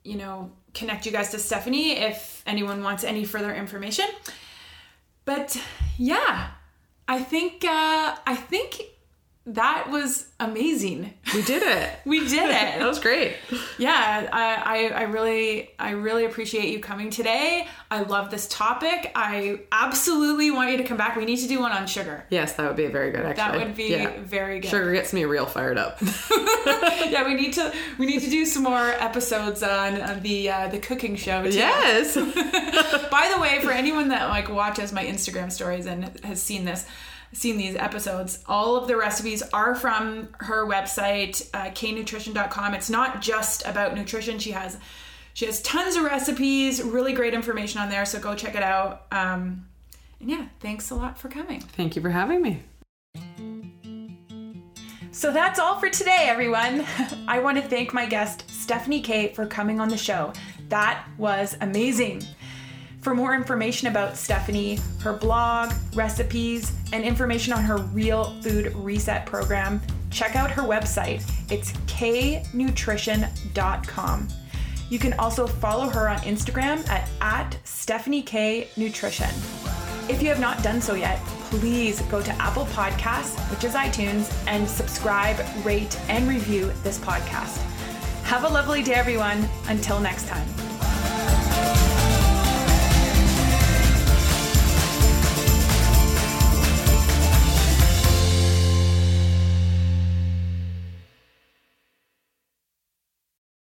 you know connect you guys to Stephanie if anyone wants any further information. But yeah, I think uh, I think that was amazing. We did it. We did it. that was great. yeah, I, I I really I really appreciate you coming today. I love this topic. I absolutely want you to come back. We need to do one on sugar. Yes, that would be a very good. Actually, That would be Yeah. very good. Sugar gets me real fired up. Yeah, we need to we need to do some more episodes on, on the uh, the cooking show. Too. yes. By the way, for anyone that like watches my Instagram stories and has seen this, seen these episodes, all of the recipes are from her website, uh, kaynutrition.com. It's not just about nutrition. She has she has tons of recipes, really great information on there. So go check it out. Um, and yeah, thanks a lot for coming. Thank you for having me. So that's all for today, everyone. I want to thank my guest, Stephanie Kay, for coming on the show. That was amazing. For more information about Stephanie, her blog, recipes, and information on her Real Food Reset program, check out her website. It's kaynutrition.com. You can also follow her on Instagram at, at Stephanie Kay Nutrition. If you have not done so yet, please go to Apple Podcasts, which is iTunes, and subscribe, rate, and review this podcast. Have a lovely day, everyone. Until next time.